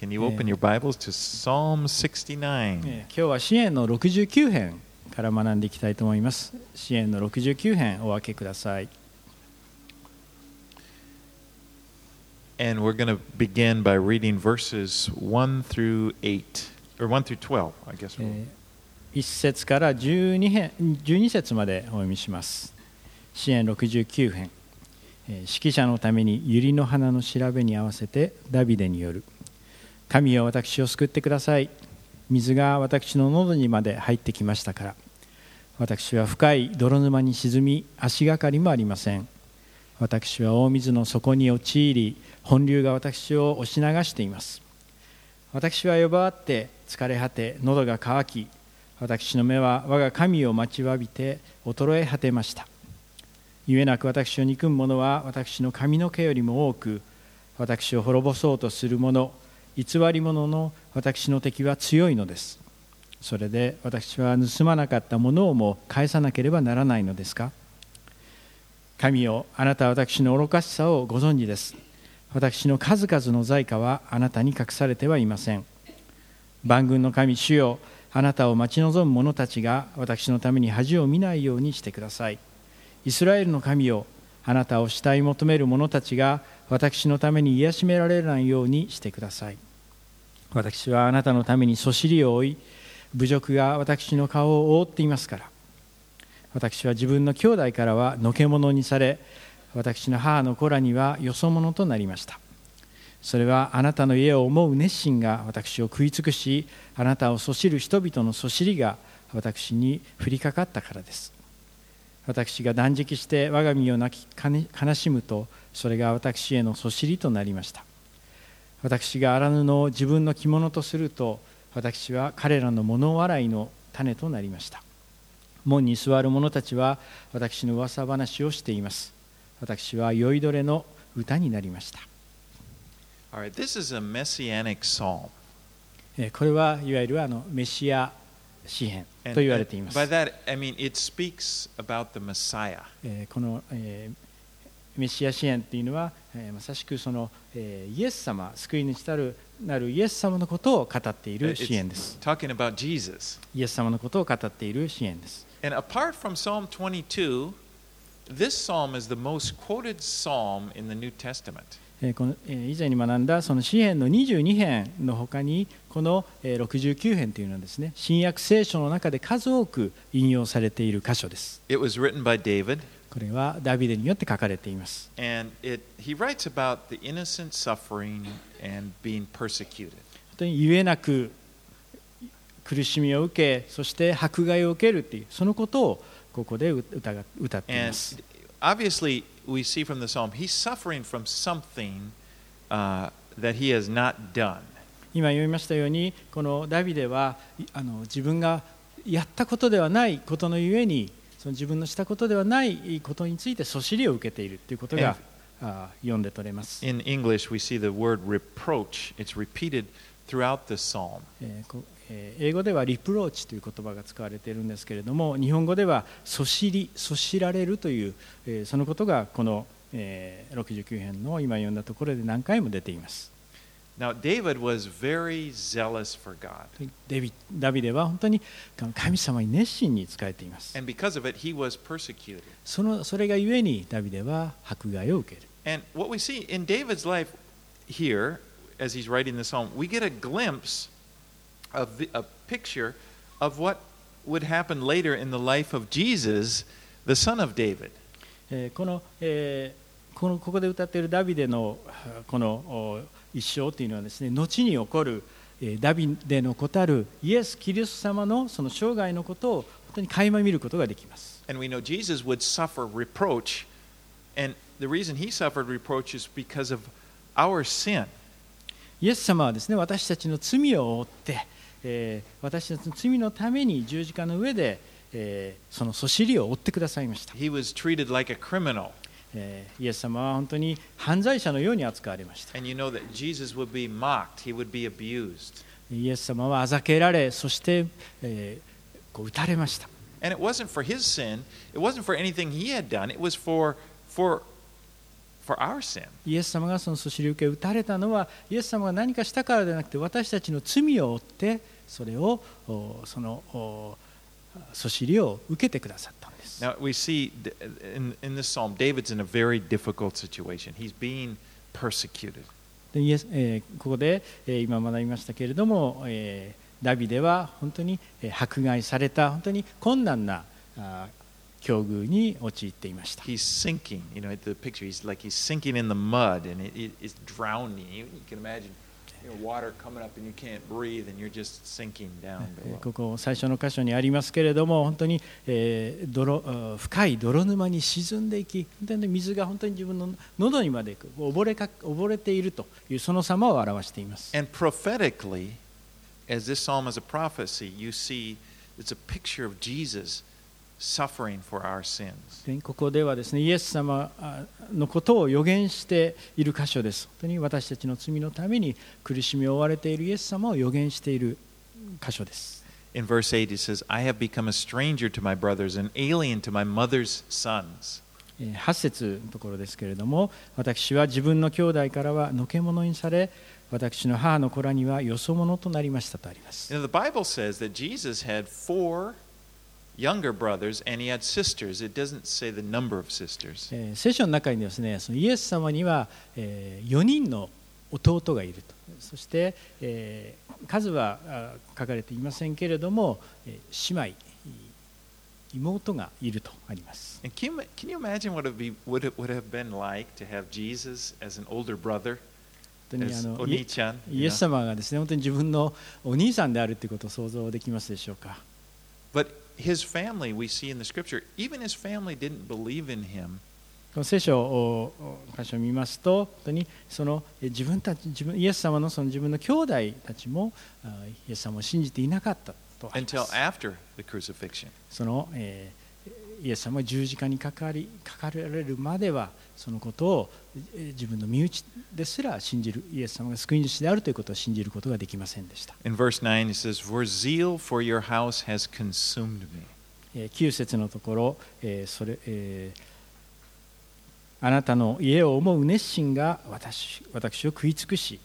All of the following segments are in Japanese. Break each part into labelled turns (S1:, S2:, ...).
S1: Can you open your Bibles to Psalm 69?
S2: えー今日は支援の69編から学んでいきたいと思います支援の69編お分けください
S1: And we're going to begin by reading verses 1 through 8, or 1 through 12, I guess.
S2: えー1節から12編12節までお読みします支援69編えー指揮者のために百合の花の調べに合わせてダビデによる神よ私を救ってください。水が私の喉にまで入ってきましたから。私は深い泥沼に沈み足がかりもありません。私は大水の底に陥り本流が私を押し流しています。私は呼ばわって疲れ果て喉が渇き私の目は我が神を待ちわびて衰え果てました。ゆえなく私を憎む者は私の髪の毛よりも多く私を滅ぼそうとする者偽り者の私の敵は強いのです。それで私は盗まなかったものをも返さなければならないのですか？神よあなたは私の愚かしさをご存知です。私の数々の罪過はあなたに隠されてはいません。万軍の神主よあなたを待ち望む者たちが私のために恥を見ないようにしてください。イスラエルの神よあなたを慕い求める者たちが私のために癒しめられないようにしてください。私はあなたのためにそしりを追い侮辱が私の顔を覆っていますから。私は自分の兄弟からはのけ者にされ私の母の子らにはよそ者となりました。それはあなたの家を思う熱心が私を食い尽くしあなたをそしる人々のそしりが私に降りかかったからです。私が断食して我が身を泣き悲しむとそれが私へのそしりとなりました。私が荒布を自分の着物とすると私は彼らの物笑いの種となりました。門に座る者たちは私の噂話をしています。私は酔いどれの歌になりました。
S1: Right, this is a messianic psalm.
S2: えーこれはいわゆるあのメシア詩篇
S1: And,
S2: と言われています。
S1: by that, I mean, it speaks about the Messiah.
S2: えーこの、えーメシア支援というのは、えーまさしくその、えーイエス様救い主たるなるイエス様のことを語っている支援です
S1: talking about Jesus.
S2: イエス様のことを語っている支援です
S1: And apart from Psalm 22, this psalm is the most quoted psalm in the New Testament.
S2: 以前に学んだその詩篇の22編のほかにこのえー69編というのはですね新約聖書の中で数多く引用されている箇所です
S1: It was written by David,
S2: これはダビデによって書かれています。本当に言えなく苦しみを受け、そして迫害を受けるっていう、そのことをここで歌っています。今読みましたように、このダビデはあの自分がやったことではないことのゆえに、その自分のしたことではないことについてそしりを受けているということがあ読んで取れます、
S1: In English, we see the word reproach. It's repeated throughout this psalm.
S2: 英語ではリプローチという言葉が使われているんですけれども日本語ではそしりそしられるという、えーそのことがこの、えー69編の今読んだところで何回も出ています
S1: Now, David was very zealous for God.
S2: デビダビデは本当に神様に熱心に仕えています
S1: And because of it, he was persecuted.
S2: そのそれがゆえにダビデは迫害を受ける
S1: And what we see in David's life here, as he's writing this psalm, we get a glimpse of the, a picture of what would happen later in the life of Jesus, the son of David.
S2: えーこの,、えーこのここで歌っているダビデのあこのお 一生というのはですね後に起こる、えーダビデの子たるイエス・キリスト様のその生涯のことを本当に垣間見ることができます。
S1: And we know Jesus would suffer reproach. And the reason he suffered reproach is because of our sin.
S2: イエス様はですね私たちの罪を負って、えー私たちの罪のために十字架の上で、えーそのそしりを負ってくださいました。
S1: He was treated like a criminal.
S2: イエス様は本当に犯罪者のように扱われました。
S1: You know
S2: イエス様はあざけられ、そして、えー、こう打たれました。
S1: Sin, for, for, for
S2: イエス様がそのそしり受け打たれたのは、イエス様が何かしたからではなくて、私たちの罪を負って、それを、その、そしりを受けてくださったんです。
S1: Now we see in, in this psalm, David's in a very difficult situation. He's being persecuted.
S2: でイエスえーここで、えー今学びましたけれども、えーダビデは本当にえー迫害された本当に困難なあー境遇に陥っていました。
S1: He's sinking. You know, the picture, he's like he's sinking in the mud and it, it, it's drowning. You can imagine
S2: ここ最初の箇所にありますけれども本当に、えー、泥深い泥沼に沈んでいき本当に水が本当に自分の喉にまで溺れ,か溺れているというその様を表しています。
S1: And prophetically, as this psalm is a prophecy, you see it's a picture of Jesus. suffering for our sins.
S2: ここではですね、イエス様のことを予言している箇所です。本当に私たちの罪のために苦しみを負われているイエス様を予言している箇所です。
S1: In verse 8, it says, I have become a stranger to my brothers, an alien to my mother's sons.
S2: 8節のところですけれども、私は自分の兄弟からはのけものにされ、私の母の子らにはよそ者となりましたとあります。
S1: You know, younger セ
S2: ッションの中にですね、そのイエス様には四人の弟がいると。そして数は書かれていませんけれども、姉妹。妹がいるとあります。本イエス様がですね、本当に自分のお兄さんであるということを想像できますでしょうか。
S1: His family, we see in the scripture, even his family didn't believe in him.
S2: この聖書をお箇所を見ますと、本当にそのえ自分たち自分イエス様のその自分の兄弟たちもあイエス様を信じていなかったとあり
S1: until
S2: ます。
S1: after the crucifixion.
S2: その、えーイエス様が十字架にかかりかかられるまではそのことをえー自分の身内ですら信じるイエス様が救い主であるということを信じることができませんでした。
S1: In verse 9, it says, For zeal for your house has consumed me.
S2: えー9節のところ、えーそれえーあなたの家を思う熱心が私私を食い尽くし。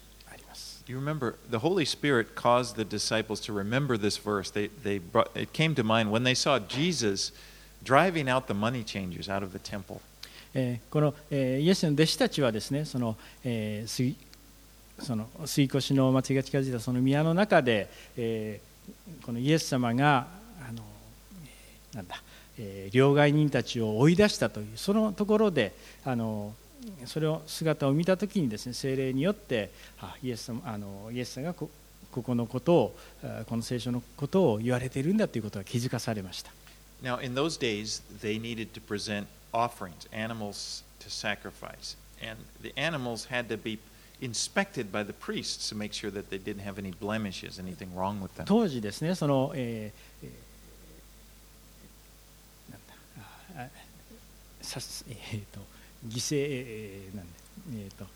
S1: You remember, the Holy Spirit caused the disciples to remember this verse. They, they brought, it came to mind when they saw Jesus driving out the money changers out of the temple.
S2: えーこの、えーイエスの弟子たちはですねその、えー水その水越の祭りが近づいたその宮の中で、えーこのイエス様があの、なんだ、えー両替人たちを追い出したというそのところであのそれを姿を見た時にですね精霊によってあイエス様あのイエス様がこここのことをあこの聖書のことを言われているんだということが気づかされました。
S1: Now, in those days, they needed to present offerings, animals to sacrifice. And the animals had to be inspected by the priests to make sure that they didn't have any blemishes, anything wrong with them.
S2: 当時ですねその、えーえーなんだああさすえーと犠牲、えーなんだえーと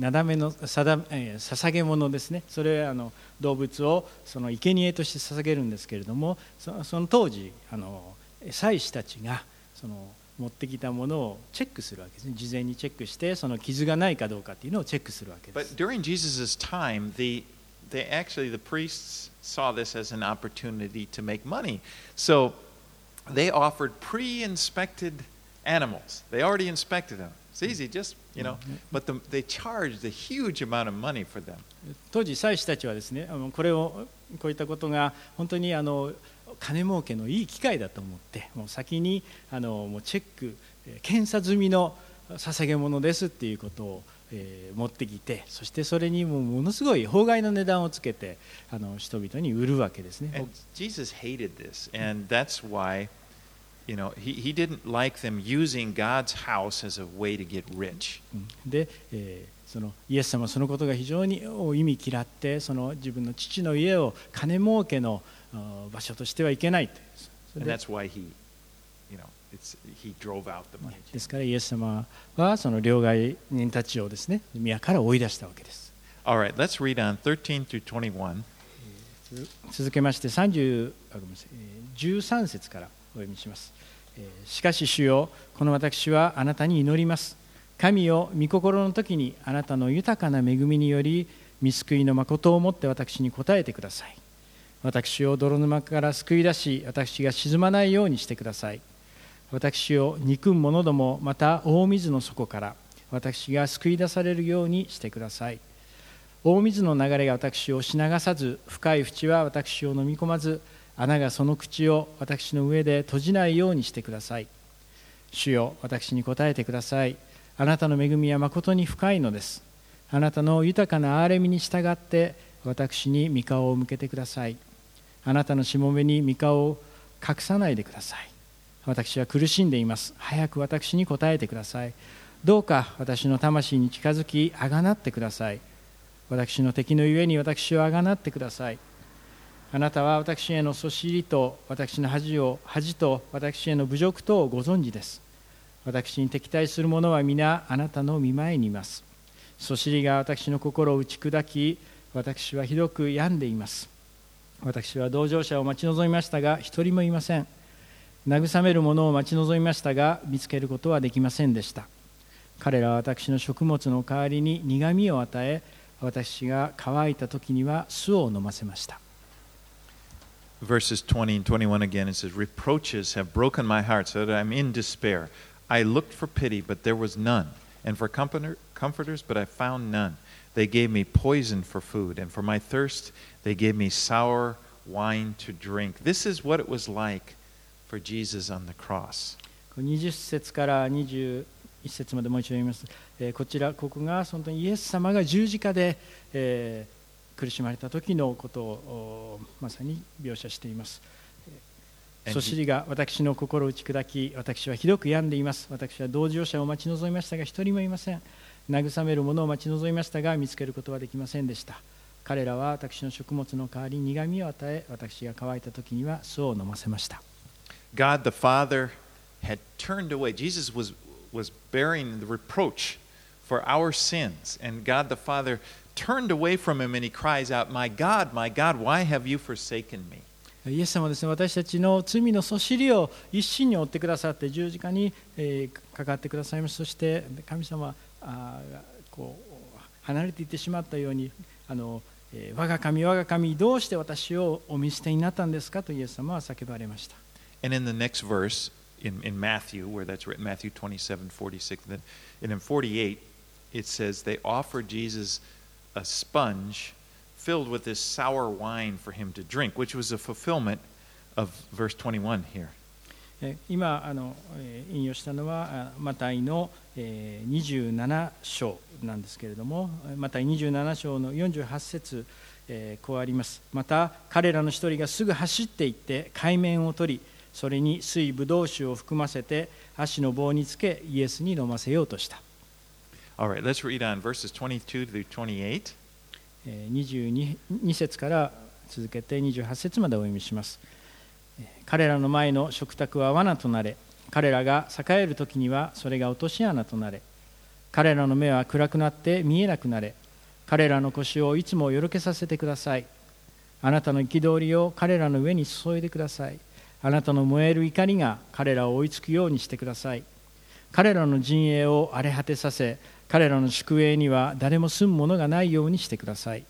S2: なだめのさだ、え捧げ物ですねそれはあの動物をその生贄として捧げるんですけれどもそその当時あの祭司たちがその持ってきたものをチェックするわけですね事前にチェックしてその傷がないかどうかっていうのをチェックするわけで
S1: But
S2: す
S1: during Jesus' time, the, they actually, the priests saw this as an opportunity to make money. So they offered pre inspected animals. They already inspected them. It's easy, just, you know, but the, they charged a huge amount of money for them.
S2: 当時祭司たちはですねあのこれをこういったことが本当にあの金儲けのいい機会だと思ってもう先にあのもうチェックえー検査済みの捧げ物ですっていうことを、えー持ってきてそしてそれにもうものすごい法外な値段をつけてあの人々に売るわけですね。
S1: And Jesus hated this, and that's why, You know, he, he didn't like them using God's house as a way to get rich.
S2: そのイエス様そのことが非常に意味嫌ってその自分の父の家を金儲けの場所としてはいけないですからイエス様はその両替人たちをですね宮から追い出したわけです。続けまして30 13節から。お読みします。えしかし主よこの私はあなたに祈ります。神を御心の時にあなたの豊かな恵みにより見救いの誠をもって私に答えてください。私を泥沼から救い出し私が沈まないようにしてください。私を憎む者どもまた大水の底から私が救い出されるようにしてください。大水の流れが私を押し流さず深い淵は私を飲み込まず穴がその口を私の上で閉じないようにしてください。主よ私に答えてください。あなたの恵みは誠に深いのです。あなたの豊かな憐れみに従って私に御顔を向けてください。あなたのしもべに御顔を隠さないでください。私は苦しんでいます。早く私に答えてください。どうか私の魂に近づきあがなってください。私の敵のゆえに私をあがなってください。あなたは私へのそしりと私の恥を恥と私への侮辱とをご存知です。私に敵対する者は皆あなたの見前にいます。そしりが私の心を打ち砕き私はひどく病んでいます。私は同情者を待ち望みましたが一人もいません。慰める者を待ち望みましたが見つけることはできませんでした。彼らは私の食物の代わりに苦みを与え私が乾いた時には酢を飲ませました。
S1: Verses 20 and 21 again, it says, Reproaches have broken my heart so that I'm in despair. I looked for pity, but there was none, and for comforter, comforters, but I found none. They gave me poison for food, and for my thirst, they gave me sour wine to drink. This is what it was like for Jesus on the cross.
S2: 20節から21節までもう一度読みます、えーこちらここが本当にイエス様が十字架で、えー 苦しまれた時のことをおまさに描写しています。
S1: えー
S2: そしりが私の心を打ち砕き私はひどく病んでいます。私は同情者を待ち望みましたが一人もいません。慰める者を待ち望みましたが見つけることはできませんでした。彼らは私の食物の代わりに苦みを与え私が乾いた時には酢を飲ませました。
S1: God the Father had turned away. Jesus was, was bearing the reproach for our sins, and God the Father turned away from him and he cries out, My God, my God, why have you forsaken me?
S2: イエス様はですね、私たちの罪のそしりを一身に負ってくださって十字架に、えー、かかってくださいましたそして神様あこう離れていってしまったようにあの、えー、我が神我が神どうして私をお見捨てになったんですかとイエス様は叫ばれました。
S1: And in the next verse in, in Matthew where that's written Matthew 27 46 and in 48 it says they offer Jesus a sponge filled with this sour wine for him to drink, which was a fulfillment of verse 21 here.
S2: 今あの、引用したのはマタイの、27章なんですけれどもマタイ27章の48節、こうありますまた彼らの一人がすぐ走って行って海面を取りそれに水ぶどう酒を含ませて足の棒につけイエスに飲ませようとした、
S1: Alright, let's read on verses 22 through 28.
S2: 22, 節から続けて28節までお読みします。彼らの前の食卓は罠となれ。彼らが栄える時にはそれが落とし穴となれ。彼らの目は暗くなって見えなくなれ。彼らの腰をいつもよろけさせてください。あなたの憤りを彼らの上に注いでください。あなたの燃える怒りが彼らを追いつくようにしてください。彼らの陣営を荒れ果てさせ彼らの宿営には誰も住むものがないようにしてください。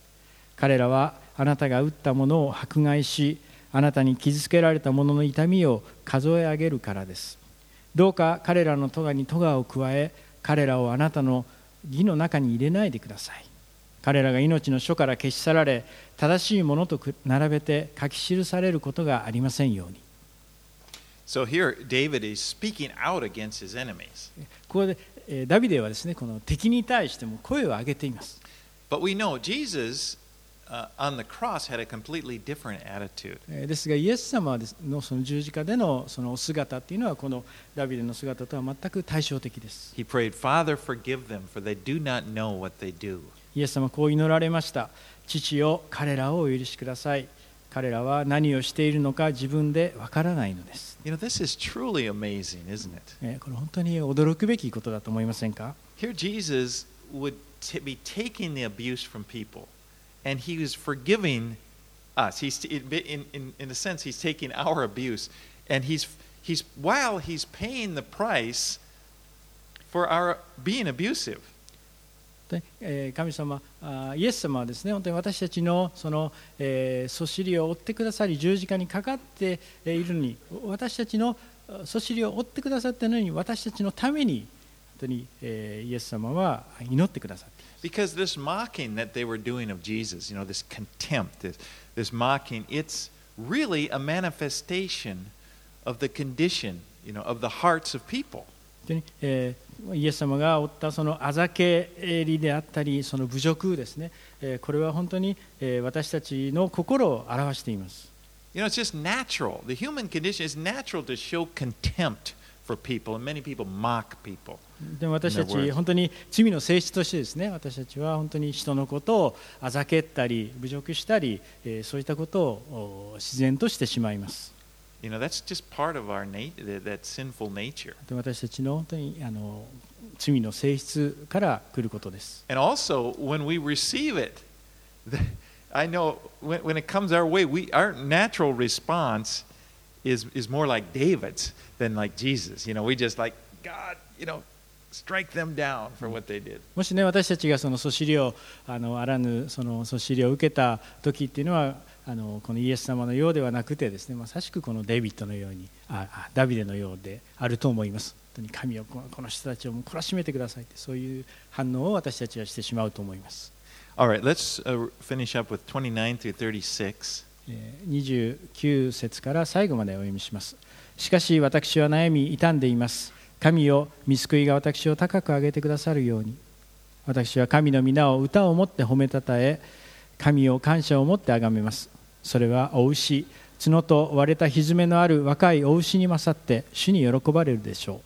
S2: 彼らはあなたが打ったものを迫害しあなたに傷つけられた者の痛みを数え上げるからです。どうか彼らの咎に咎を加え彼らをあなたの義の中に入れないでください。彼らが命の書から消し去られ正しいものと並べて書き記されることがありませんように。
S1: So here, David is speaking out against his enemies.
S2: ここでえーダビデはですねこの敵に対しても声を上げています
S1: But we know Jesus uh, on the cross had a completely different attitude.
S2: えーですがイエス様のその十字架でのそのお姿っていうのはこのダビデの姿とは全く対照的です
S1: He prayed, Father, forgive them, for they do not know what they do.
S2: イエス様はこう祈られました父よ彼らをお許しください彼らは何をしているのか自分でわからないのです
S1: You know, this is truly amazing, isn't it?
S2: えーこれ本当に驚くべきことだと思いませんか
S1: Here, Jesus would t- be taking the abuse from people, and he was forgiving us. He's, in, in, in a sense, he's taking our abuse, and he's, he's while he's paying the price for our being abusive.
S2: 神様イエス様はですね本当に私たちのその、えー、そしりを追ってくださり十字架にかかってえーいるのに私たちのあそしりを追ってくださったのに私たちのために本当に、えーイエス様は祈ってくださっています
S1: Because this mocking that they were doing of Jesus, you know, this contempt, this, this mocking, it's really a manifestation of the condition, you know, of the hearts of people.
S2: えーイエス様が負ったそのあざけりであったりその侮辱ですね、えーこれは本当に、えー私たちの心を表しています
S1: You know, it's just natural. The human condition is natural to show contempt for people, and many people mock people.
S2: でも私た.ち本当に罪の性質としてですね私たちは本当に人のことをあざけったり侮辱したり、えーそういったことをお自然としてしまいます
S1: You know, that's just part of our nat- that, that sinful nature.
S2: で私たちの本当にあの罪の性質から来ることです
S1: And also, when we receive it, the, I know when, when it comes our way, we our natural response is is more like David's than like Jesus. You know, we just like God, you know, strike them down for what they did.
S2: もしね私たちがそのそしりをあのあらぬそのそしりを受けた時っていうのは あのこのイエス様のようではなくてですねまさしくこのデイビッドのようにああダビデのようであると思います。本当に神をこの人たちを懲らしめてくださいってそういう反応を私たちはしてしまうと思います、
S1: All right, let's uh, finish up with 29 through 36.
S2: えー29節から最後までお読みします。しかし私は悩み傷んでいます。神よ見救いが私を高く上げてくださるように。私は神の皆を歌をもって褒めたたえ神を感謝を持って崇めますそれはお牛角と割れたひずめのある若いお牛に勝って主に喜ばれるでしょ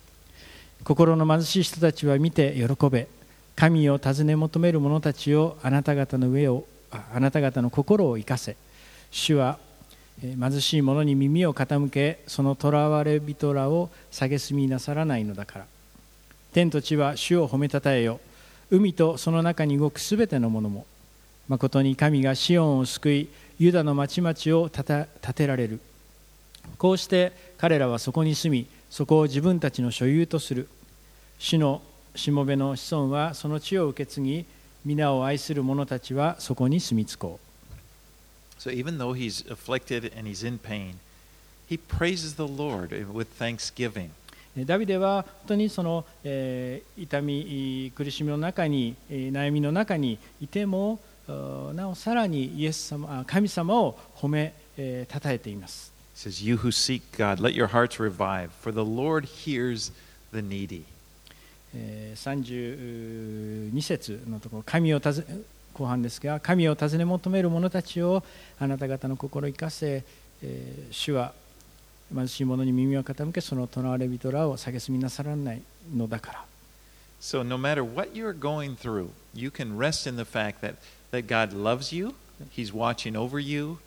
S2: う。心の貧しい人たちは見て喜べ。神を尋ね求める者たちをあなた方の上をあなた方の心を生かせ。主は貧しい者に耳を傾けその囚われ人らを蔑みなさらないのだから。天と地は主を褒めたたえよ。海とその中に動くすべてのものも。誠に神がシオンを救いユダの町々を建てられる。こうして彼らはそこに住みそこを自分たちの所有とする。主のしもべの子孫はその地を受け継ぎ皆を愛する者たちはそこに住み着こう。
S1: So even though he's afflicted and he's in pain, he praises the Lord with thanksgiving.
S2: ダビデは本当にその、えー痛み苦しみの中にえー悩みの中にいてもなおさらにイエス様神様を褒めえー称えています
S1: He says, You who seek God, let your hearts revive, for the Lord hears the needy.
S2: 32節のところ神を尋ね後半ですが神を尋ね求める者たちをあなた方の心を生かせ、えー主は貧しい者に耳を傾けその囚われ人らを蔑みなさらないのだから
S1: So no matter what you're going through, you can rest in the fact that, that God loves you, He's watching over you,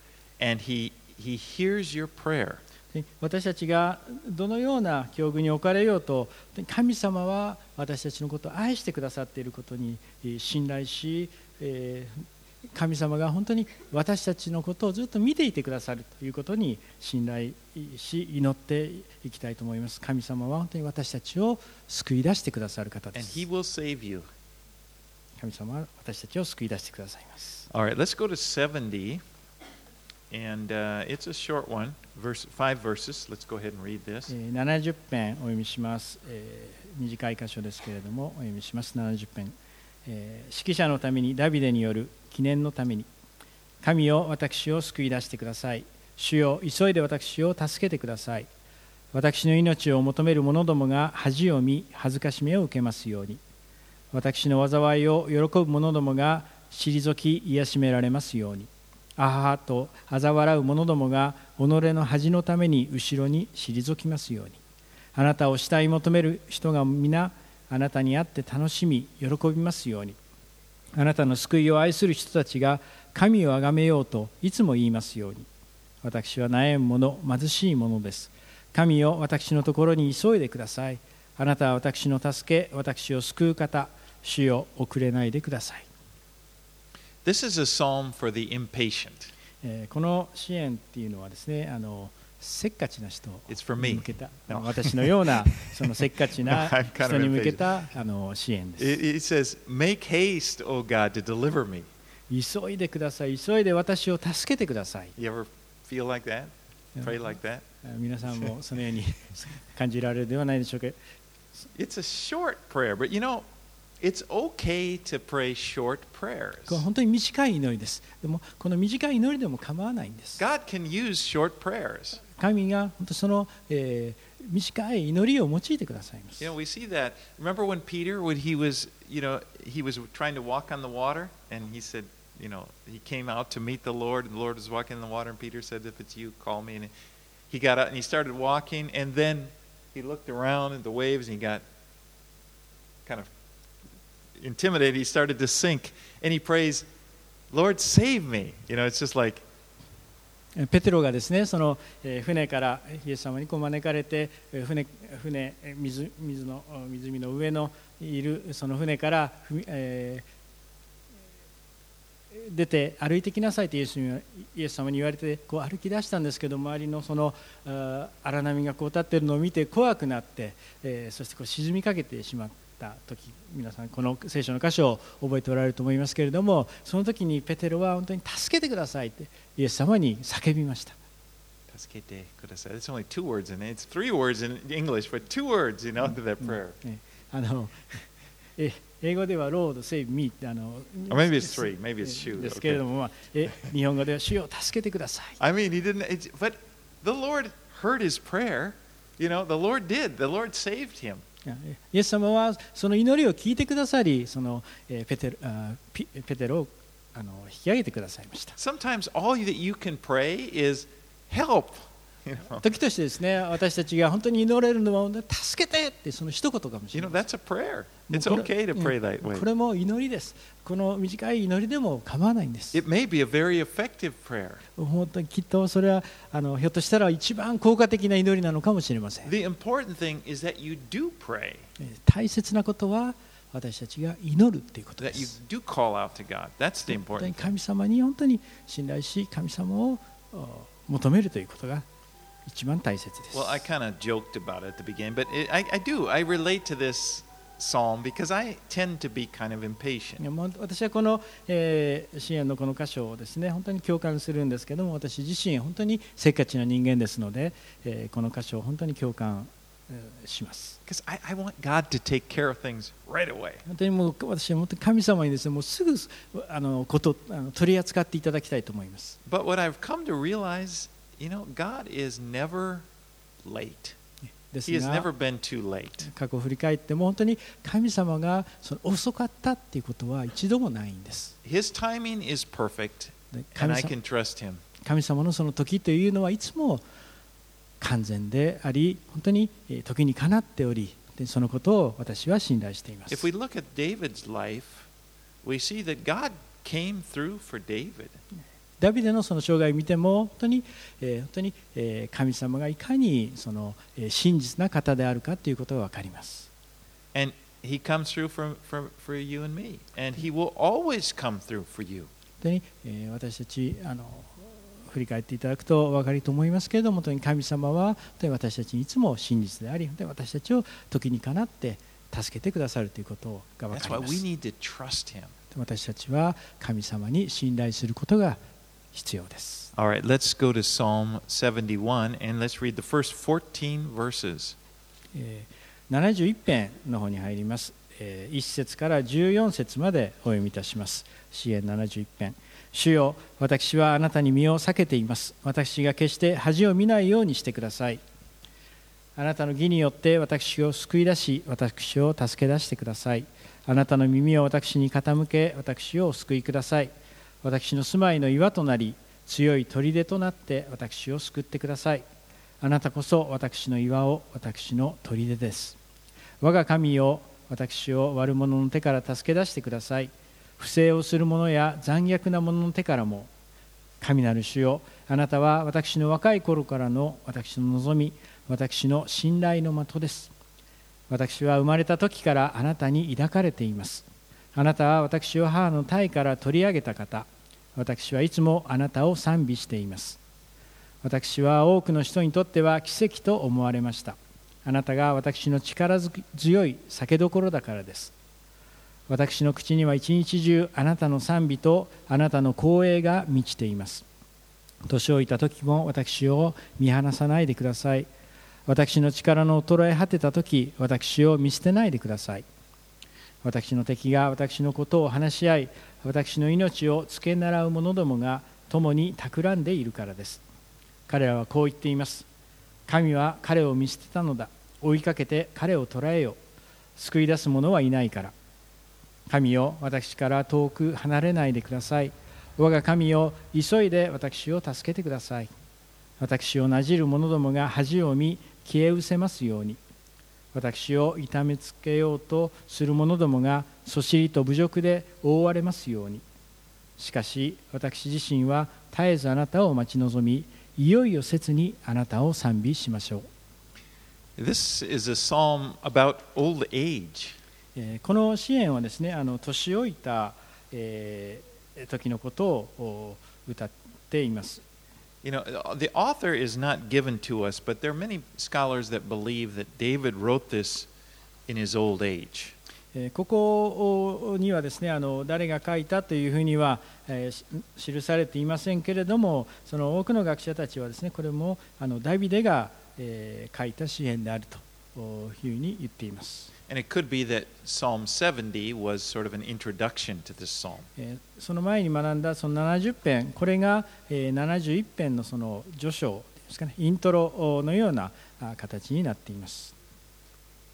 S1: and He, he hears your prayer.
S2: で私たちがどのような境遇に置かれようと神様は私たちのことを愛してくださっていることにえー信頼し、えー神様が本当に私たちのことをずっと見ていてくださるということに信頼し祈っていきたいと思います。神様は本当に私たちを救い出してくださる方です
S1: He will save you.
S2: 神様は私たちを救い出してくださいます
S1: All right, let's go to 70. And uh, it's a short one, verse, five verses. Let's go ahead and read
S2: え
S1: this.
S2: ー70編お読みします、えー短い箇所ですけれどもお読みします70編、えー指揮者のためにダビデによる記念のために神よ私を救い出してください主よ急いで私を助けてください私の命を求める者どもが恥を見恥ずかしめを受けますように私の災いを喜ぶ者どもが退き癒しめられますように。あははと嘲笑う者どもが己の恥のために後ろに退きますように。あなたを慕い求める人が皆あなたに会って楽しみ喜びますように。あなたの救いを愛する人たちが神をあがめようといつも言いますように。私は悩む者貧しい者です。神を私のところに急いでください。あなたは私の助け私を救う方。主よ遅れないでください
S1: This is a psalm for the impatient.
S2: えーこの支援っていうのはですねあの、せっかちな人に.向けた
S1: No.
S2: 私のようなそのせっかちな人に向けたあの支援で
S1: It, it says, Make haste, O God, to deliver me.
S2: す急いでください急いで私を助けてください
S1: You ever feel like that? Pray like that?
S2: 皆さんもそのように感じられるではないでしょうか
S1: It's a short prayer, but you know, it's okay to pray short prayers.
S2: これは本当に短い祈りですでもこの短い祈りでも構わないんです
S1: God can use short prayers.
S2: 神が本当その、えー短い祈りを用いてくださいます
S1: You know, we see that. Remember when Peter, when he was, you know, he was trying to walk on the water, and he said, you know, he came out to meet the Lord, and the Lord was walking in the water, and Peter said, "If it's you, call me." And he got out and he started walking, and then he looked around at the waves, and he got kind of intimidated. He started to sink, and he prays, "Lord, save me." You know, it's just like
S2: ペテロがですねその、えー船からイエス様にこう招かれて船船水水の湖の上のいるその船から、ふみえー出て歩いてきなさいとイエスイエス様に言われてこう歩き出したんですけど周りのそのあー荒波がこう立っているのを見て怖くなって、えーそしてこう沈みかけてしまった時皆さんこの聖書の箇所を覚えておられると思いますけれどもその時にペテロは本当に助けてくださいってイエス様に叫びました。
S1: "Tasukete kudasai." It's only two words in it. It's three words in English, but two words, you know, to that prayer.
S2: ねあのえ英語ではロード、セイブ、ミーあの
S1: maybe it's three, maybe it's
S2: え
S1: shoe.
S2: ですけれども、まあ、え日本語では主よ助けてください。
S1: I mean, he didn't. But the Lord heard his prayer. You know, the Lord did. The Lord saved him.
S2: イエス様はその祈りを聞いてくださり、そのえーペテロあピペテロをあの引き上げてくださいました。
S1: Sometimes all that you can pray is help.
S2: 時としてですね、私たちが本当に祈れるのは助けてってその一言かもしれない。
S1: You
S2: こ,れ、も祈りです。この短い祈りでも構わないんです。本当にきっとそれはあのひょっとしたら一番効果的な祈りなのかもしれません。大切なことは私たちが祈るということです。神様に本当に信頼し、神様を求めるということが一番大切です。
S1: Well, I kind of joked about it at the beginning, but it, I, I do. I relate to this psalm because I tend to be kind of
S2: い
S1: impatient.
S2: 私はこの、えー、支援のこの箇所をですね本当に共感するんですけども私自身本当にせっかちな人間ですので、えーこの箇所を本当に共感、えーします。
S1: Because I, I want God to take care of things right away.
S2: 本当にもう私は本当に神様にですねもうすぐあのことあの取り扱っていただきたいと思います。
S1: But what I've come to realize, you know, God is never late.
S2: です
S1: He has
S2: が
S1: never been too late.
S2: 過去を振り返っても本当に神様がその遅かったっていうことは一度もないんです。
S1: His timing is perfect,
S2: で
S1: and
S2: 神
S1: I
S2: 様
S1: can trust Him.
S2: 神様のその時というのはいつも完全であり本当にえー時にかなっておりでそのことを私は信頼しています
S1: If we look at David's life, we see that God came through for David.
S2: ダビデのその生涯を見ても本当に、えー本当に、えー神様がいかにその、えー真実な方であるかということが分かります
S1: And He comes through for, for, for you and me. And He will always come through for you.
S2: 本当に、えー私たちあの振り返っていただくとお分かりと思いますけれども本当に神様は本当に私たちにいつも真実であり本当に私たちを時にかなって助けてくださるということが分かりま
S1: we
S2: す
S1: need to trust Him.
S2: 私たちは神様に信頼することが必要です。
S1: All right, let's go to Psalm 71 and let's read the first 14 verses.
S2: えー71編の方に入ります。えー1節から14節までお読みいたします。詩篇71編。主よ、私はあなたに身を避けています。私が決して恥を見ないようにしてください。あなたの義によって私を救い出し、私を助け出してください。あなたの耳を私に傾け、私をお救いください。私の住まいの岩となり、強い砦となって私を救ってください。あなたこそ私の岩を私の砦です。我が神よ、私を悪者の手から助け出してください。不正をする者や残虐な者の手からも。神なる主よ、あなたは私の若い頃からの私の望み、私の信頼の的です。私は生まれた時からあなたに抱かれています。あなたは私を母の胎から取り上げた方。私はいつもあなたを賛美しています。私は多くの人にとっては奇跡と思われました。あなたが私の力強い酒どころだからです。私の口には一日中あなたの賛美とあなたの光栄が満ちています。年老いた時も私を見放さないでください。私の力の衰え果てた時私を見捨てないでください。私の敵が私のことを話し合い私の命を付け習う者どもが共に企んでいるからです。彼らはこう言っています。神は彼を見捨てたのだ。追いかけて彼を捕らえよ救い出す者はいないから。神よ私から遠く離れないでください。我が神よ急いで私を助けてください。私をなじる者どもが恥を見消え失せますように。私を痛めつけようとする者どもがそしりと侮辱で覆われますように。しかし私自身は絶えずあなたを待ち望みいよいよ切にあなたを賛美しましょう。
S1: This is a psalm about old age.
S2: えーこの詩篇はですねあの年老いた、えー時のことをお歌っています
S1: You know, the author is not given to us, but there are many scholars that believe that David wrote this in his old age.
S2: えここにはですねあの誰が書いたというふうには、えー記されていませんけれどもその多くの学者たちはですねこれもあのダビデが、えー書いた詩篇であるというふうに言っています、
S1: And it could be that Psalm 70 was sort of an introduction to this psalm.
S2: えーその前に学んだその70編これが、えー71編のその序章ですかねイントロのようなあ形になっています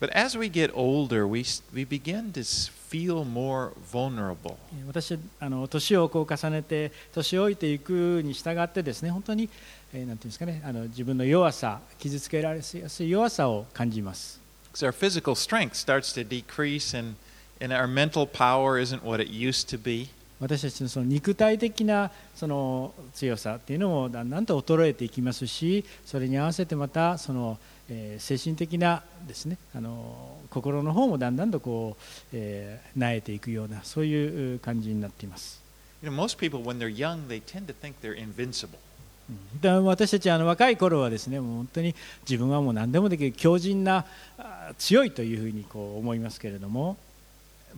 S1: But as we get older, we, we begin to feel more vulnerable.
S2: えー私あの年をこう重ねて年老いていくに従ってですね本当に、えーなんていうんですかねあの自分の弱さ傷つけられやすい弱さを感じます
S1: Because our physical strength starts to decrease and, and our mental power isn't what it used to be.
S2: 私たちのその肉体的なその強さっていうのもだんだんと衰えていきますしそれに合わせてまたその、えー精神的なですねあの心の方もだんだんとこう、えー、萎えていくようなそういう感じになっています。
S1: You know, most people, when they're young, they tend to think they're invincible.
S2: で私たちあの若い頃はですねもう本当に自分はもう何でもできる強靭な強いというふうにこう思いますけれども。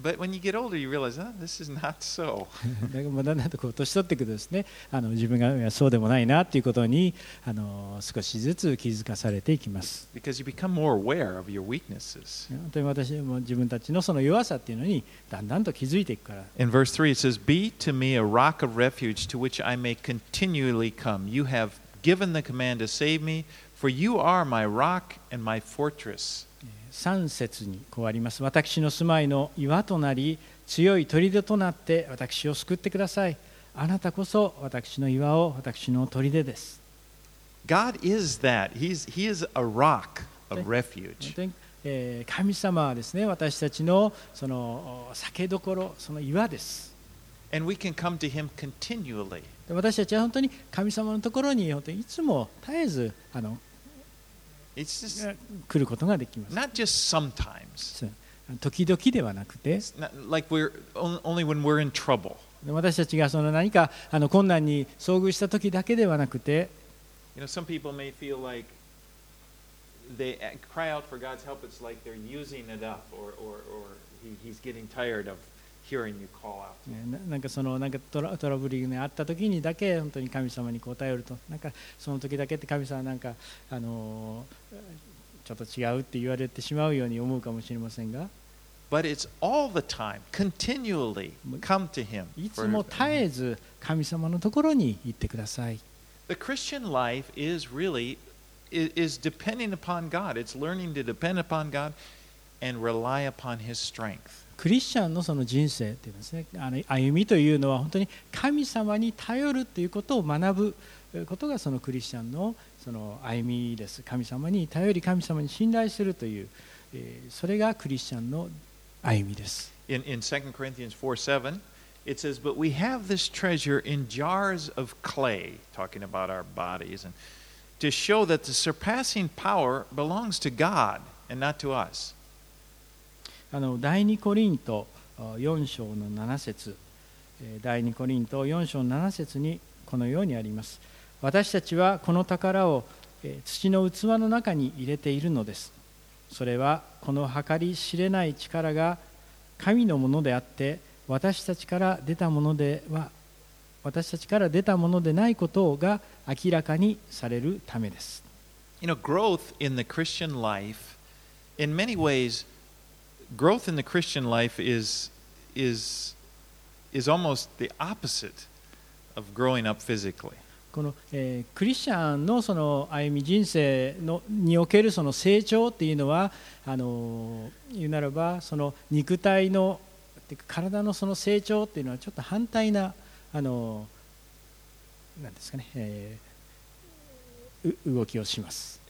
S1: But when you get older, you realize, oh, this is not so.
S2: だからもうだんだんとこう年取っていくとですねあの自分がいやそうでもないなということにあの少しずつ気づかされていきます
S1: Because you become more aware of your weaknesses.
S2: 本当に私も自分たちのその弱さっていうのにだんだんと気づいていくから
S1: In verse 3, it says, Be to me a rock of refuge to which I may continually come. You have given the command to save me, For you are my rock and my fortress.
S2: 3節にこうあります私の住まいの岩となり強い砦となって私を救ってくださいあなたこそ私の岩を私の砦です
S1: God is that. He's, he is a rock of refuge.
S2: 神様はですね私たちのそのお酒どころその岩です
S1: And we can come to him continually.
S2: で私たちは本当に神様のところに本当にいつも絶えずあの
S1: It's just
S2: 来ることができます
S1: not just sometimes.
S2: そう時々ではなくて
S1: It's not like we're on- only when we're in trouble.
S2: で私たちがその何かあの困難に遭遇した時だけではなくて
S1: You know, some people may feel like they a- cry out for God's help. It's like they're using it up, or, or, or he, he's getting tired of hearing you call out.
S2: ねななんかそのなんかトラトラブルがあった時にだけ本当に神様にこう頼るとなんかその時だけって神様はなんかあのちょっと違うって言われてしまうように思うかもしれませんが
S1: But it's all the time, continually come to him.
S2: いつも絶えず神様のところに行ってください
S1: The Christian life is really is depending upon God. It's learning to depend upon God and rely upon His strength.
S2: クリスチャンのその人生っていうんですねあの歩みというのは本当に神様に頼るということを学ぶことがそのクリスチャンのその歩みです神様に頼り神様に信頼するという、えーそれがクリスチャンの歩みです
S1: In, in 2 Corinthians 4 7, it says, But we have this treasure in jars of clay, talking about our bodies, and to show that the surpassing power belongs to God and not to us.
S2: あの第2コリント4章の7節第2コリント4章の7節にこのようにあります。私たちはこの宝を土の器の中に入れているのです。それはこの計り知れない力が神のものであって私たちから出たものでは私たちから出たものでないことが明らかにされるためです。
S1: You know, growth in the Christian life, in many ways, growth in the Christian life is is is almost the opposite of growing up physically.
S2: この、えークリスチャンのその歩み人生のにおけるその成長っていうのはあの言うならばその肉体のてか体のその成長っていうのはちょっと反対なあのなんですかね、えー動きをします。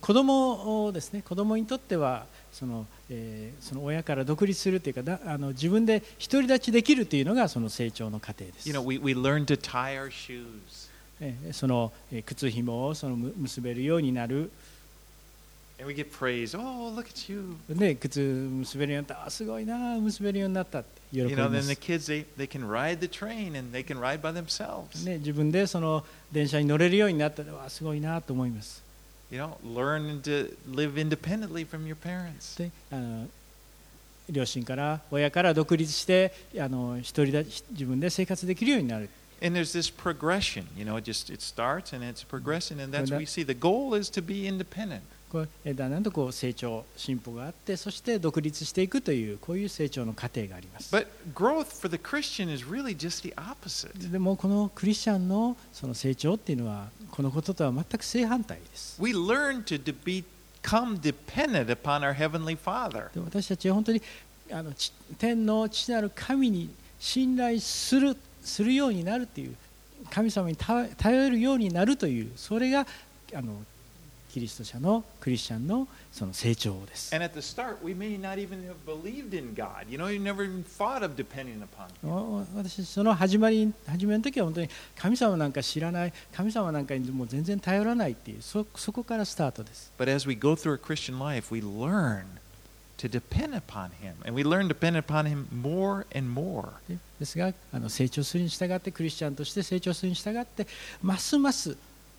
S2: 子供をですね、子供にとってはその、えー、その親から独立するというかだあの、自分で独り立ちできるというのがその成長の過程です。
S1: You know,
S2: 靴ひもをその結べるようになる。
S1: And we get praised. Oh, look at you.
S2: で靴結べるようになったあすごいな結べるようになったって喜
S1: You
S2: び
S1: know,
S2: ま
S1: then
S2: す
S1: the kids they, they can ride the train and they can ride by themselves.
S2: ね、自分でその電車に乗れるようになったらわあすごいなと思います
S1: You know, learn to live independently from your parents.
S2: であの両親から親から独立してあの一人だ自分で生活できるようになる
S1: And there's this progression. You know, it just it starts and it's progressing, and that's
S2: that-
S1: what we see. The goal is to be independent.
S2: こうえだんだんとこう成長進歩があってそして独立していくというこういう成長の過程があります
S1: But growth for the Christian is really just the opposite.
S2: でもこのクリスチャンのその成長っていうのはこのこととは全く正反対です
S1: We learn to become dependent upon our Heavenly Father.
S2: で私たちは本当にあのち天の父なる神に信頼するするようになるっていう神様に頼頼るようになるというそれがあのキリスト者のクリスチャンのその成長です。私、その始まり、始めの時は本当に神様なんか知らない、神様なんかにもう全然頼らないっていう、そ,こからスタートです。
S1: But as we go through
S2: で、あの成長するに従って、クリスチャンとして成長するに従って、ますます。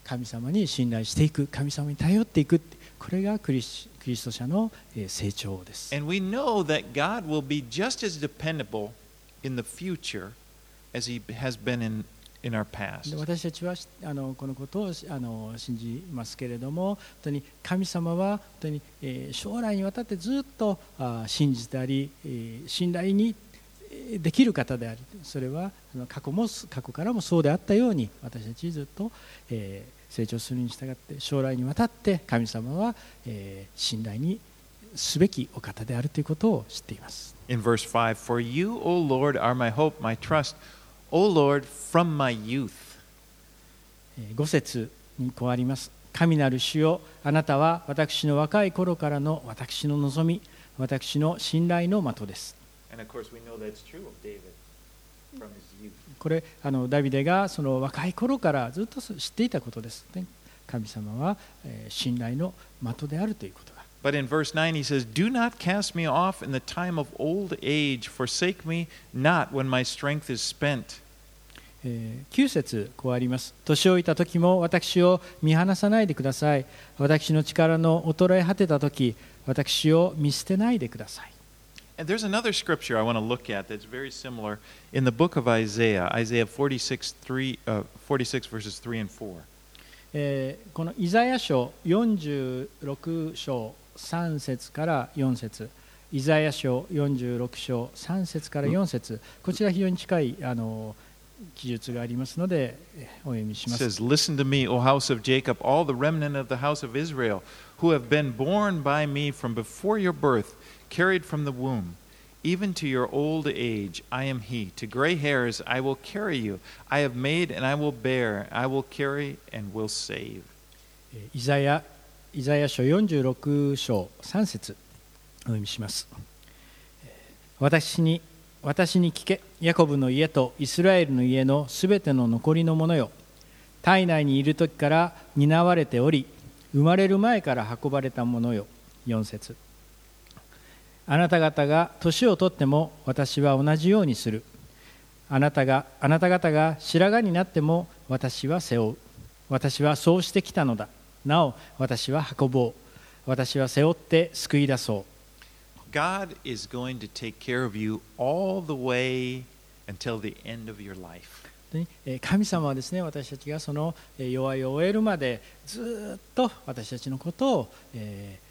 S2: 神様に信頼していく神様に頼っていくこれがクリスクリスト者のえー成長です。
S1: And we know that God will be just as dependable in the future as He has been in, in our
S2: で
S1: past.
S2: 私たちはあのこのことをあの信じますけれども本当に神様は本当に、えー将来にわたってずっとあ信じたり、えー信頼にえーできる方でありそれは過去も過去からもそうであったように私たちずっと、えー成長するに従って将来にわたって神様は、えー信頼にすべきお方であるということを知っています。
S1: In verse 5 For you, O Lord, are my hope, my trust. O Lord, from my youth.
S2: 5節にこうあります神なる主よあなたは私の若い頃からの私の望み私の信頼の的です
S1: And of course, we know that's true of David.
S2: これあのダビデがその若い頃からずっと知っていたことです、ね、神様は、えー信頼の的であるということが
S1: But in verse 9, he says, Do not cast me off in the time of old age, forsake me not when my strength is spent.
S2: えー9節こうあります。年老いた時も私を見放さないでください。私の力の衰え果てた時私を見捨てないでください
S1: And there's another scripture I want to look at that's very similar in the book of Isaiah, Isaiah 46, 3, uh, 46 verses 3 and 4.
S2: えーこのイザヤ書46章3節から4節イザヤ書46章3節から4節こちら非常に近いあの記述がありますのでえーお読みし
S1: It
S2: ます。
S1: says, Listen to me, O house of Jacob, all the remnant of the house of Israel, who have been born by me from before your birth, Carried from the womb. Even to your old age, I am he. To gray hairs, I will carry you. I have made and I will bear. I will carry and will save.
S2: イザヤイザヤ書46章3節お読みします。私に私に聞け、ヤコブの家とイスラエルの家のすべての残りのものよ。体内にいる時から担われており、生まれる前から運ばれたものよ。4節あなた方が年を取っても私は同じようにする。あなたがあなた方が白髪になっても私は背負う。私はそうしてきたのだ。なお私は運ぼう。私は背負って救い出そう。
S1: God is going to take care of you all the way until the end of your life.
S2: 神様はですね私たちがそのえー弱いを終えるまでずっと私たちのことを、えー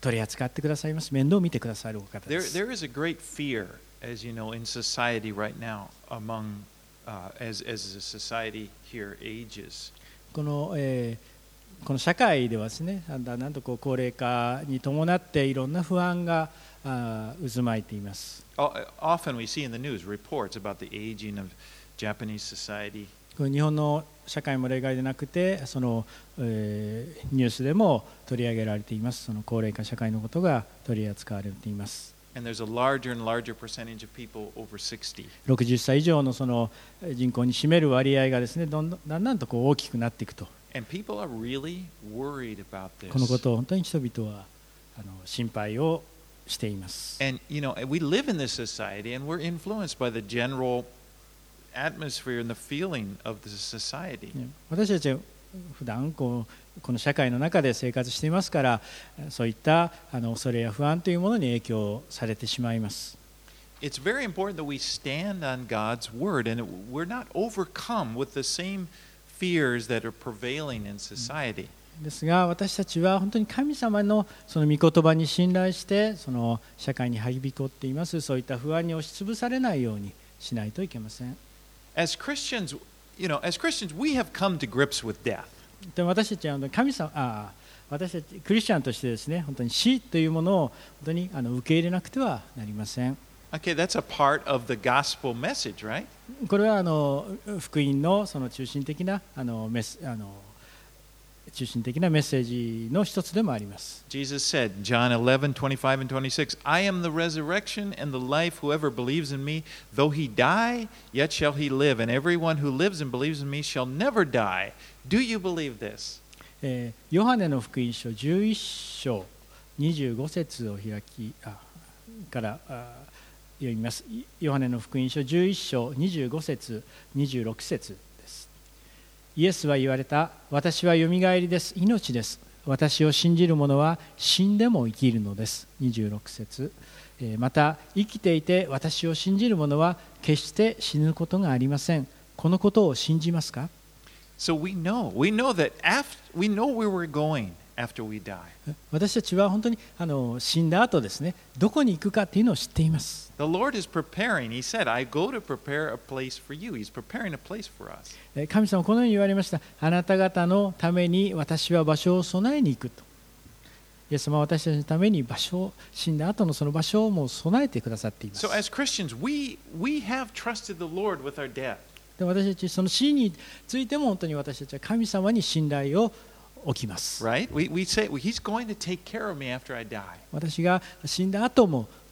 S2: 取り扱ってくださいます面倒を見てくださるお方で
S1: There,
S2: す
S1: there is a great fear, as you know, in society right now, among uh, as as the society here ages.
S2: この、えーこの社会ではですねだんだんだんとこう高齢化に伴っていろんな不安があー渦巻いています
S1: Often we see in the news reports about the aging of Japanese society.
S2: 日本の社会も例外でなくてその、えー、ニュースでも取り上げられています。その高齢化社会のことが取り扱われています。
S1: 60
S2: 歳以上の,その人口に占める割合がです、ね、どんどんだんだんとこう大きくなっていくと、このことを本当に人々はあの心配をしています。
S1: Atmosphere and the feeling of the society.
S2: ね私たちは普段こうこの社会の中で生活していますからそういったあの恐れや不安というものに影響されてしまいます。
S1: It's very important that we stand on God's word and we're not overcome with the same fears that are prevailing in society.
S2: ですが私たちは本当に神様のその御言葉に信頼してその社会にはびこっていますそういった不安に押しつぶされないようにしないといけません。
S1: as Christians, you know, as Christians, we have come to grips with death.
S2: で私たちは神様あ私たちクリスチャンとしてですね本当に死というものを本当にあの受け入れなくてはなりません。これはあの福音の,その中心的なあのメッセージ。あの中心的なメッセージの一つでもあります。
S1: Jesus said, John 11, 25 and 26, I am the resurrection and the life. Whoever believes in me, though he die, yet shall he live. And everyone who lives and believes in me shall never die. Do you believe this?
S2: えーヨハネの福音書11章25節を開きあからあ読みます。ヨハネの福音書11章25節26節。イエスは言われた私はよみがえりです。命です。私を信じる者は死んでも生きるのです。26節。えーまた生きていて私を信じる者は決して死ぬことがありません。このことを信じますか
S1: ？So we know. We know that after, we know where we're going after we die.
S2: 私たちは本当にあの死んだ後ですね。どこに行くかっていうのを知っています
S1: The Lord is preparing. He said, I go to prepare a place for you. He's preparing a place for us.
S2: えー神様はこのように言われましたあなた方のために私は場所を備えに行くとイエス様は私たちのために場所を死んだ後のその場所をもう備えてくださっています
S1: So as Christians, we, we have trusted the Lord with our death.
S2: で私たちその死についても本当に私たちは神様に信頼を置きます。
S1: Right? We, we say, He's going to take care of me after I die.
S2: 私が死んだ後も本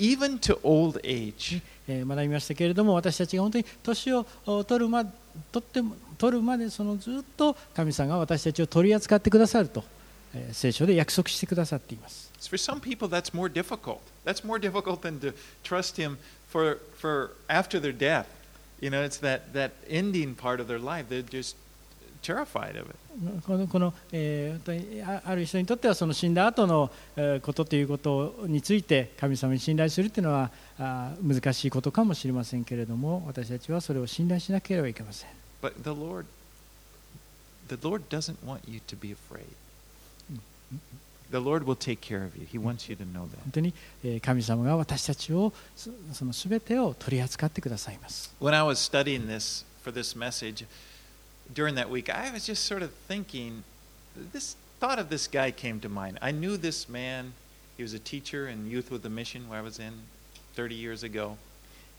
S1: even to old age.
S2: えー学びましたけれども私たちが本当に年をお取るま取っても取るまでそのずっと神様が私たちを取り扱ってくださると、えー聖書で約束してくださっています。
S1: For some people, that's more difficult. That's more difficult than to trust Him for, for after their death. You know, it's that, that ending part of their life. They're just terrified of it.
S2: このこの、えーあある人にとってはその死んだ後の、えーことということについて神様に信頼するというのは難しいことかもしれませんけれども私たちはそれを信頼しなければいけません。
S1: But the Lord, the Lord doesn't want you to be afraid. The Lord will take care of you. He wants you to know that.
S2: 本当に、えー神様が私たちをそその全てを取り扱ってくださいます。
S1: When I was studying this for this message during that week, I was just sort of thinking, this thought of this guy came to mind. I knew this man. He was a teacher in Youth with a Mission where I was in 30 years ago.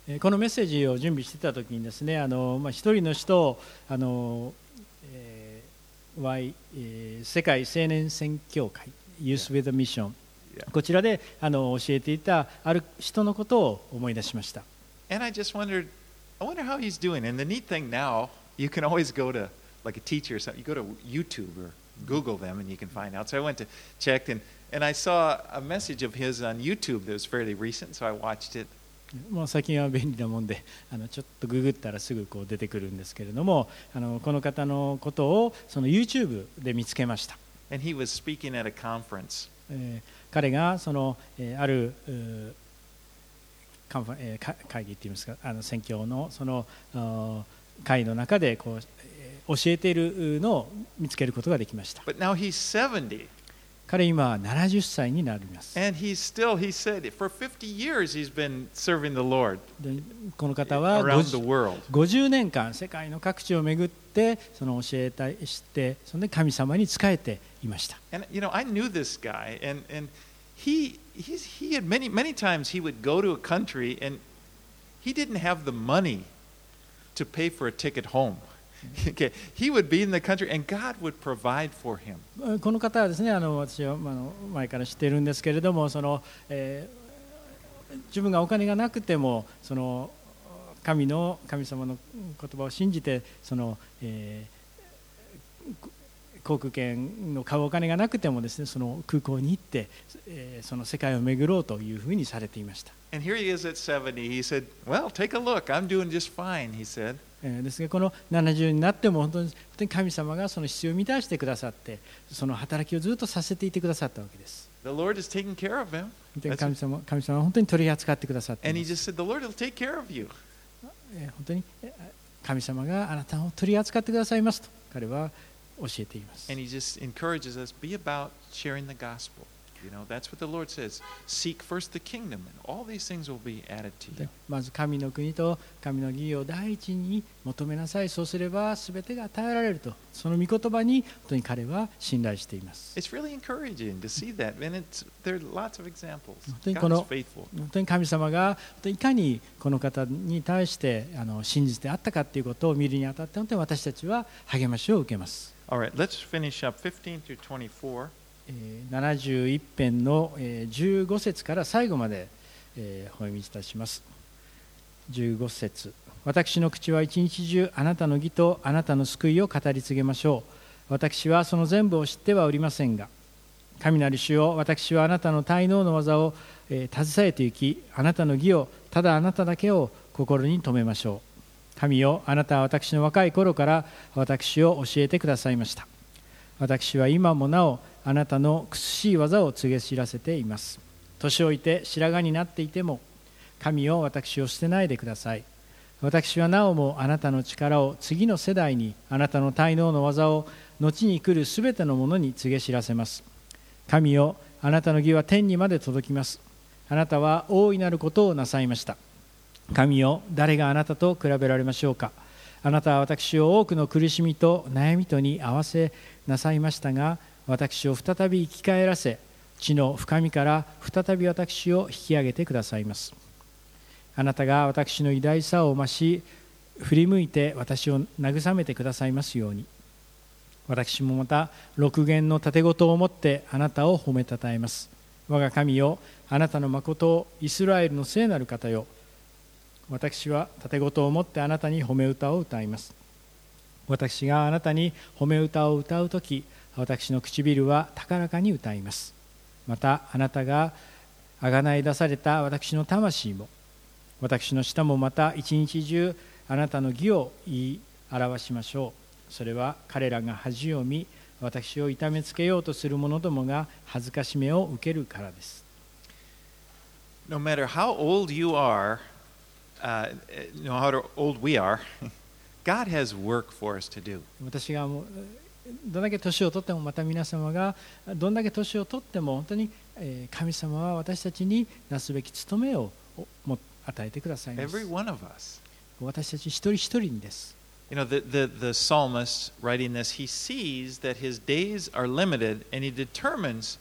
S2: えーこのメッセージを準備してた時にですねあの、まあ、一人の人をあの、えー Y えー世界青年宣教会 Youth with a Mission
S1: Yeah.
S2: こちらであの教えていたある人のことを思い出しました
S1: And I just wondered, I wonder how he's doing. And the neat thing now, you can always go to like a teacher or something. You go to YouTube or Google them and you can find out. So I went to checked and and I saw a message of his on YouTube that was fairly recent. So I watched it.
S2: もう最近は便利なもんであのちょっとググったらすぐこう出てくるんですけれどもあのこの方のことをその YouTube で見つけました、
S1: And he was speaking at a conference.
S2: えー彼がその、えーあるカンファえーか会議っていいますかあの宣教のそのあー会の中でこう、えー教えているのを見つけることができました
S1: But now he's 70.
S2: 彼今70歳になります
S1: And he's still, he said, for 50 years he's been serving the Lord
S2: でこの方は
S1: around the
S2: 50
S1: world.
S2: 50年間世界の各地を巡ってその教えたりしてそれで神様に仕えていました
S1: And you know, I knew this guy, and and he he's, he had many many times he would go to a country and he didn't have the money to pay for a ticket home. okay, he would be in the country, and God would provide for him.
S2: この方はですねあの私はまああの前から知っているんですけれどもその、えー自分がお金がなくてもその神の神様の言葉を信じてその、えー航空券の買うお金がなくてもですねその空港に行って、えーその世界を巡ろうというふうにされていました。
S1: And here he is at 70. He said, Well, take a look. I'm doing just fine, he said.
S2: ですがこの70になっても本当に神様がその必要を満たしてくださってその働きをずっとさせていてくださったわけです。神様,神様は本当に取り扱ってくださって。本神様があなたを取り扱ってくださいますと彼は教えています。まず神の国と神の義を第一に求めなさい。そうすれば全てが与えられると。その御言葉に本当に彼は信頼しています。本当に神様が本当にいかにこの方に対してあの信じてあったかということを見るにあたって本当に私たちは励ましを受けます。71編の15節から最後までお読みいたします。15節。私の口は一日中あなたの義とあなたの救いを語り継げましょう。私はその全部を知ってはおりませんが神なる主よ私はあなたの滞納の技を、携えて行きあなたの義をただあなただけを心に留めましょう。神よあなたは私の若い頃から私を教えてくださいました。私は今もなおあなたの苦しい技を告げ知らせています。年老いて白髪になっていても神よ私を捨てないでください。私はなおもあなたの力を次の世代にあなたの滞納の技を後に来るすべてのものに告げ知らせます。神よあなたの義は天にまで届きます。あなたは大いなることをなさいました。神よ誰があなたと比べられましょうか。あなたは私を多くの苦しみと悩みとに合わせなさいましたが私を再び生き返らせ地の深みから再び私を引き上げてくださいます。あなたが私の偉大さを増し振り向いて私を慰めてくださいますように。私もまた六弦の盾事を持ってあなたを褒めたたえます。我が神よあなたの誠をイスラエルの聖なる方よ。私は盾事を持ってあなたに褒め歌を歌います。私があなたに褒め歌を歌うとき私の唇は高らかに歌います。またあなたがあがない出された私の魂も私の舌もまた一日中あなたの義を言い表しましょう。それは彼らが恥を見私を痛めつけようとする者どもが恥ずかしめを受けるからです。
S1: No matter how old you are, uh, no matter how old we are, God has work for us to do.
S2: 私がもうどんだけ年を取ってもまた皆様がどんだけ年を取っても本当にえー神様は私たちになすべき務めを与えてくださいま
S1: Every
S2: す
S1: one of us.
S2: 私たち一人一人にです
S1: You know, the, the, the psalmist writing this, he sees that his days are limited and he determines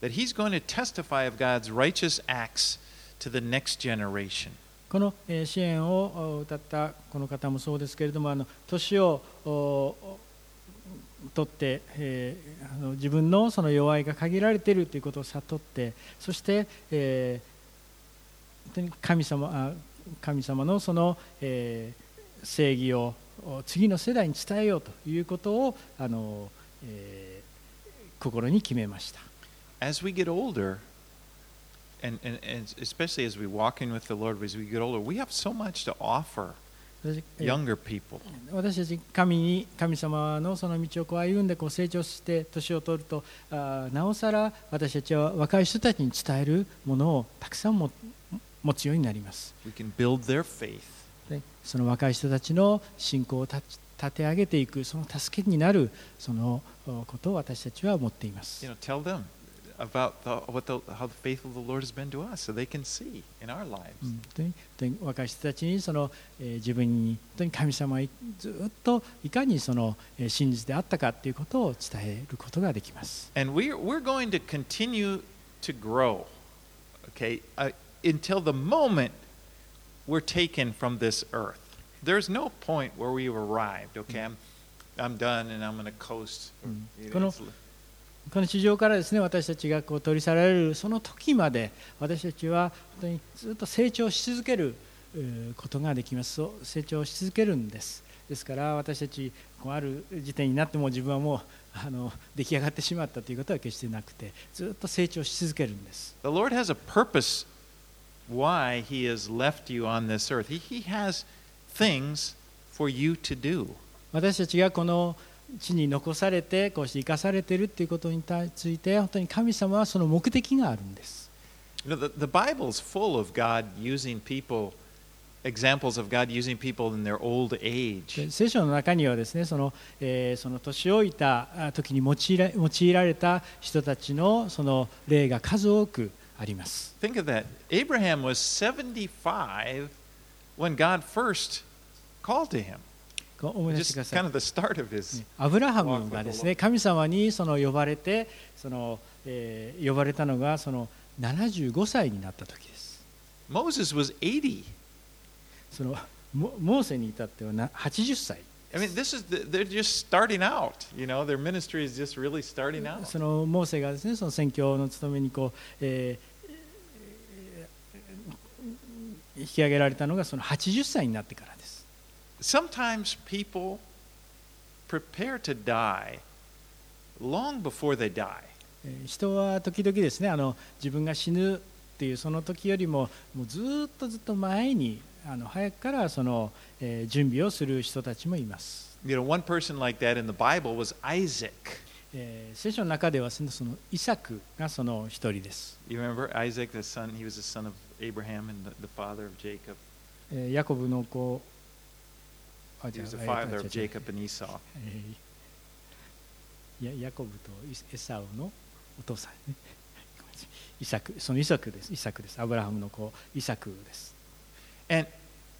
S1: that he's going to testify of God's righteous acts to the next generation.
S2: このえー支援をお歌ったこの方もそうですけれどもあの年をお取って、えーあの自分のその弱いが限られているということを悟ってそして、えー本当に神様あ神様のその、えー正義を次の世代に伝えようということをあの、えー心に決めました。
S1: As we get older, and, and, and especially as we walk in with the Lord, as we get older, we have so much to offer younger people.
S2: 私たち神に神様のその道をこう歩んでこう成長して年を取るとあーなおさら私たちは若い人たちに伝えるものをたくさんも持つようになります
S1: We can build their faith.
S2: でその若い人たちの信仰を立て上げていくその助けになるそのおことを私たちは思っています
S1: You know, tell them about the, what the, how the faith of the Lord has been to us, so they can see in our lives.
S2: うん本当に本当に若い人たちにその、えー自分に本当に神様はずっといかにその、えー真実であったかということを伝えることができます
S1: And we're, we're going to continue to grow, okay, uh, until the moment we're taken from this earth. There's no point where we've arrived, okay? I'm, I'm done and I'm going to coast.
S2: Mm.
S1: You know,
S2: この地上からですね私たちがこう取り去られるその時まで私たちは本当にずっと成長し続けるえーことができます成長し続けるんですですから私たちこうある時点になっても自分はもうあの出来上がってしまったということは決してなくてずっと成長し続けるんです
S1: The Lord has a purpose why He has left you on this earth. He, he has things for you to do.
S2: 私たちがこの地に残されてこうして生かされているということについて本当に神様はその目的があるんです
S1: You know, the, the Bible's full of God using people, examples of God using people in their old age.
S2: で聖書の中にはですねその,、えーその年老いたあ時に用いら用いられた人たちのその例が数多くあります
S1: Think of that. Abraham was 75 when God first called to him.
S2: アブラハムがですね神様にその呼ばれてその、えー、呼ばれたのがその75歳になった時です。
S1: モーセス。
S2: そのモーセに至っては80歳。
S1: I
S2: そのモーセがですねその宣教の務めにこう、えー引き上げられたのがその80歳になってからです。
S1: Sometimes people prepare to die long before they die.
S2: えー人は時々ですねあの自分が死ぬっていうその時よりももうずーっとずっと前にあの早くからその、えー準備をする人たちもいます、
S1: You know, one person like that in the Bible was Isaac.
S2: えー聖書の中ではそのそのイサクがその一人です、
S1: You remember Isaac, the son, he was the son of Abraham and the, the father of Jacob.
S2: えーヤコブの子あ
S1: He was the
S2: えー
S1: father
S2: あ
S1: of
S2: 違う違う
S1: Jacob and Esau.
S2: えーやヤコブとイエサウのお父さんねごめんなさいイサクそのイサクですイサクですアブラハムの子イサクです
S1: And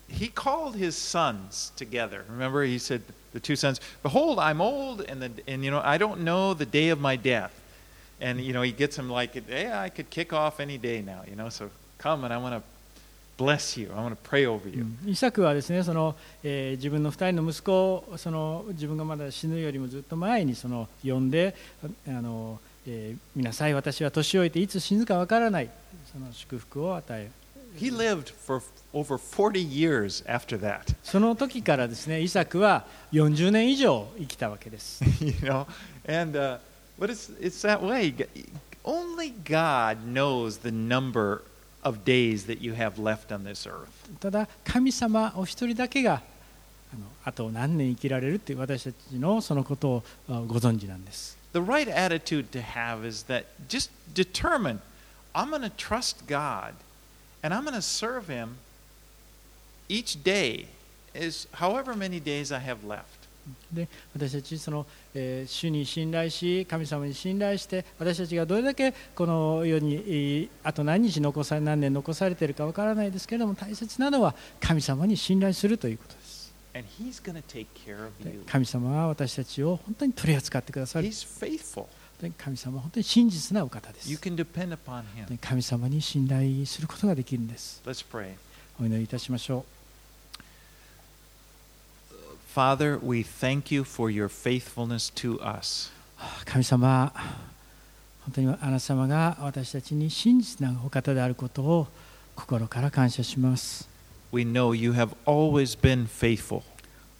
S1: he called his sons together. Remember, he said, the two sons, Behold, I'm old, and, the, and you know, I don't know the day of my death. And, you know, he gets them like, hey, I could kick off any day now, you know, so come and I want to bless you. I want to pray over you.
S2: イサクはですねその、えー自分の二人の息子をその自分がまだ死ぬよりもずっと前にその呼んでああの、えー見なさい私は年老いていつ死ぬかわからないその祝福を与え
S1: He lived for over 40 years after that.
S2: その時からですねイサクは40年以上生きたわけです
S1: you know, and uh, but it's it's that way. Only God knows the number of days that you have left on this earth.
S2: ただ神様お一人だけがあのあと何年生きられるっていう私たちのそのことをあご存知なんです
S1: The right attitude to have is that just determine I'm going to trust God and I'm going to serve Him each day, is however many days I have left.
S2: で私たちその、えー主に信頼し神様に信頼して私たちがどれだけこの世に、えーあと何日残され何年残されているかわからないですけれども大切なのは神様に信頼するということです.神様は私たちを本当に取り扱ってくださる神様は本当に真実なお方です
S1: You can depend upon
S2: で
S1: Him.
S2: 神様に信頼することができるんです.お祈りいたしましょ
S1: Father, we thank you for your faithfulness to us.
S2: う神様本当にあなた様が私たちに真実なお方であることを心から感謝します
S1: We know you have always been faithful.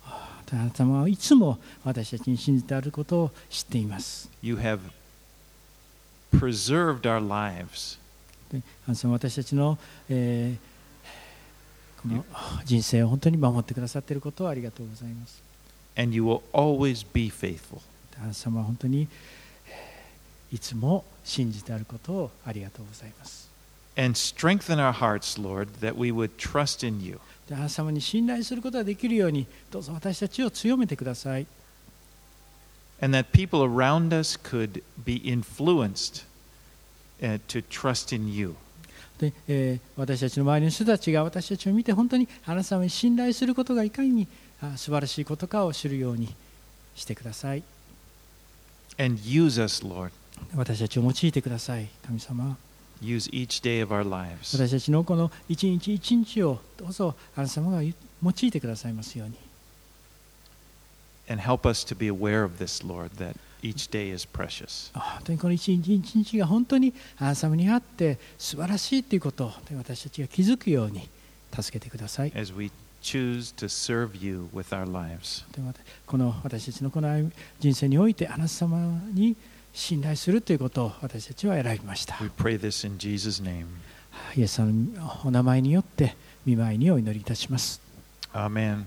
S2: あなた様はいつも私たちに真実であることを知っています
S1: You have preserved our lives.
S2: であなた様は私たちの、えーこの人生を本当に守ってくださっていることをありがとうございます
S1: and you will always be faithful.
S2: あなた様は本当にえーいつも真実であることをありがとうございます
S1: And strengthen our hearts, Lord, that we would trust in you.
S2: であなた様に信頼することができるようにどうぞ私たちを強めてください
S1: And that people around us could be influenced uh, to trust in you.
S2: で、えー私たちの周りの人たちが私たちを見て本当にあなた様に信頼することがいかにあ素晴らしいことかを知るようにしてください
S1: And use us, Lord.
S2: 私たちを用いてください神様
S1: Use each day of our lives.
S2: 私たちのこの一日一日をどうぞあなた様が用いてくださいますように
S1: And help us to be aware of this, Lord, that each day is precious.
S2: あ本当にこの一日一日が本当にあなた様にあって素晴らしいということをで私たちが気づくように助けてください
S1: as we choose to serve you with our lives.
S2: この私たちのこの人生においてあなた様に信頼するということを私たちは選びました
S1: We pray this in Jesus' name.
S2: イエス様のお名前によって見舞いにお祈りいたします
S1: Amen.